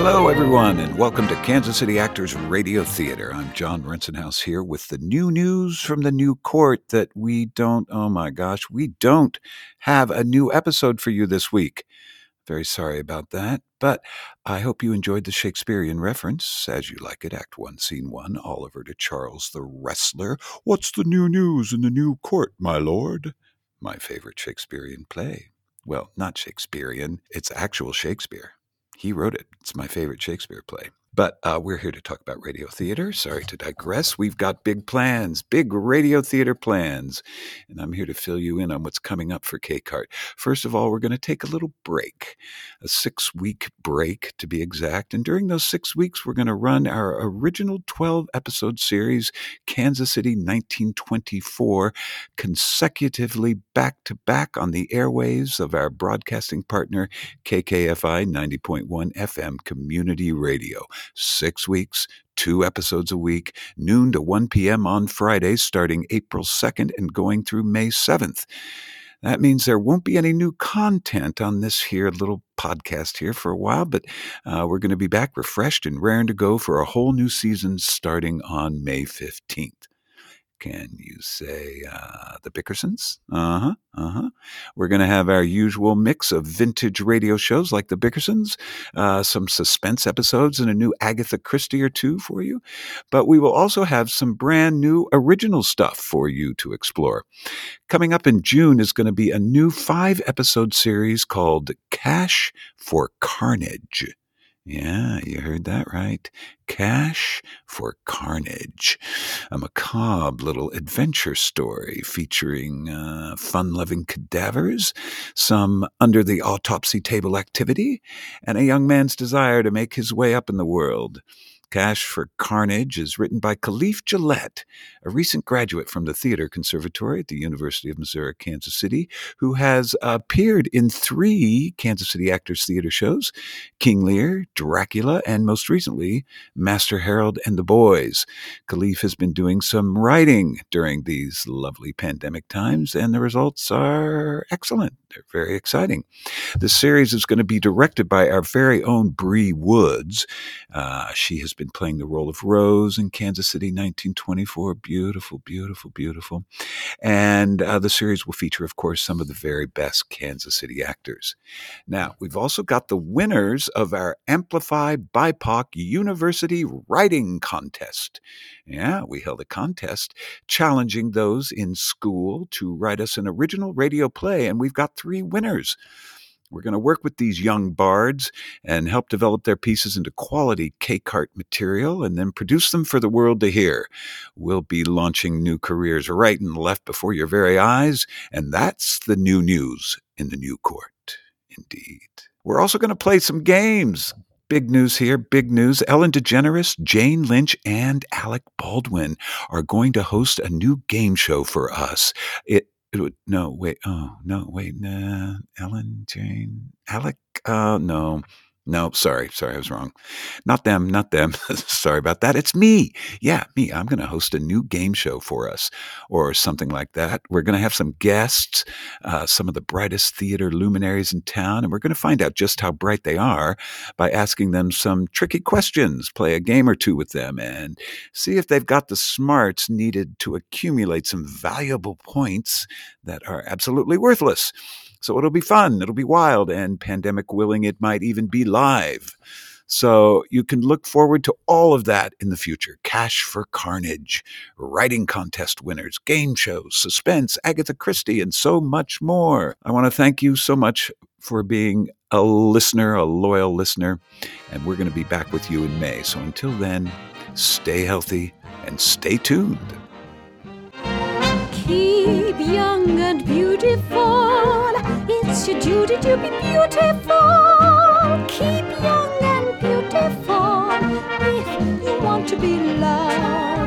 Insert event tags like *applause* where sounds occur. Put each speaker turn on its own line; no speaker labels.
Hello, everyone, and welcome to Kansas City Actors Radio Theater. I'm John Rensenhouse here with the new news from the new court that we don't, oh my gosh, we don't have a new episode for you this week. Very sorry about that, but I hope you enjoyed the Shakespearean reference, as you like it, Act 1, Scene 1, Oliver to Charles the Wrestler. What's the new news in the new court, my lord? My favorite Shakespearean play. Well, not Shakespearean, it's actual Shakespeare. He wrote it. It's my favorite Shakespeare play. But uh, we're here to talk about radio theater. Sorry to digress. We've got big plans, big radio theater plans. And I'm here to fill you in on what's coming up for KCART. First of all, we're going to take a little break, a six week break to be exact. And during those six weeks, we're going to run our original 12 episode series, Kansas City 1924, consecutively back to back on the airwaves of our broadcasting partner, KKFI 90.1 FM Community Radio six weeks, two episodes a week, noon to 1 p.m. on Fridays, starting April 2nd and going through May 7th. That means there won't be any new content on this here little podcast here for a while, but uh, we're going to be back refreshed and raring to go for a whole new season starting on May 15th. Can you say uh, the Bickersons? Uh huh. Uh huh. We're going to have our usual mix of vintage radio shows like the Bickersons, uh, some suspense episodes, and a new Agatha Christie or two for you. But we will also have some brand new original stuff for you to explore. Coming up in June is going to be a new five episode series called Cash for Carnage. Yeah, you heard that right. Cash for Carnage, a macabre little adventure story featuring uh, fun loving cadavers, some under the autopsy table activity, and a young man's desire to make his way up in the world. Cash for Carnage is written by Khalif Gillette, a recent graduate from the Theater Conservatory at the University of Missouri, Kansas City, who has appeared in three Kansas City Actors Theater shows King Lear, Dracula, and most recently, Master Harold and the Boys. Khalif has been doing some writing during these lovely pandemic times, and the results are excellent. They're very exciting. The series is going to be directed by our very own Bree Woods. Uh, she has been playing the role of Rose in Kansas City 1924. Beautiful, beautiful, beautiful. And uh, the series will feature, of course, some of the very best Kansas City actors. Now, we've also got the winners of our Amplify BIPOC University Writing Contest. Yeah, we held a contest challenging those in school to write us an original radio play, and we've got three winners. We're going to work with these young bards and help develop their pieces into quality KCART material and then produce them for the world to hear. We'll be launching new careers right and left before your very eyes, and that's the new news in the new court. Indeed. We're also going to play some games. Big news here, big news. Ellen DeGeneres, Jane Lynch, and Alec Baldwin are going to host a new game show for us. It it would no wait oh no wait nah, Ellen Jane Alec uh no no, sorry, sorry, I was wrong. Not them, not them. *laughs* sorry about that. It's me. Yeah, me. I'm going to host a new game show for us or something like that. We're going to have some guests, uh, some of the brightest theater luminaries in town, and we're going to find out just how bright they are by asking them some tricky questions, play a game or two with them, and see if they've got the smarts needed to accumulate some valuable points that are absolutely worthless. So it'll be fun, it'll be wild, and pandemic willing, it might even be live. So you can look forward to all of that in the future. Cash for Carnage, writing contest winners, game shows, suspense, Agatha Christie, and so much more. I want to thank you so much for being a listener, a loyal listener, and we're going to be back with you in May. So until then, stay healthy and stay tuned.
Keep young and beautiful bless you, Judy, to be beautiful. Keep young and beautiful if you want to be loved.